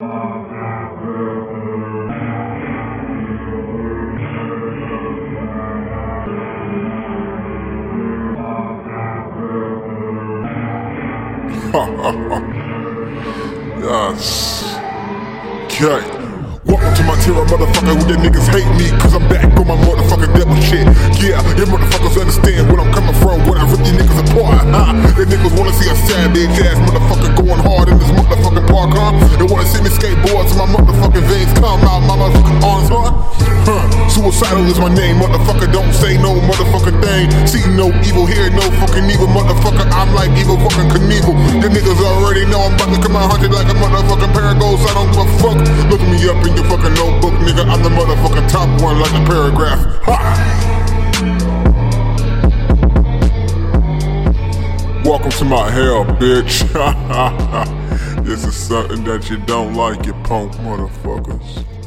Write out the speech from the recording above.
yes. Okay. Welcome to my terror, motherfucker, where your niggas hate me, cause I'm back on my motherfucking devil shit. Yeah, your motherfuckers understand where I'm coming from when I these niggas apart, huh? They niggas wanna see a savage ass motherfucker going hard in this motherfucking park, huh? See me skateboard so my motherfucking veins come out my motherfucking arms, huh? Huh, suicidal is my name, motherfucker, don't say no motherfucking thing. See no evil, hear no fucking evil, motherfucker, I'm like Evel fucking Knievel. The niggas already know I'm about to come out hunted like a motherfucking pair of ghosts, I don't give a fuck. Look me up in your fucking notebook, nigga, I'm the motherfucking top one like a paragraph. Ha! Welcome to my hell, bitch. this is something that you don't like, you punk motherfuckers.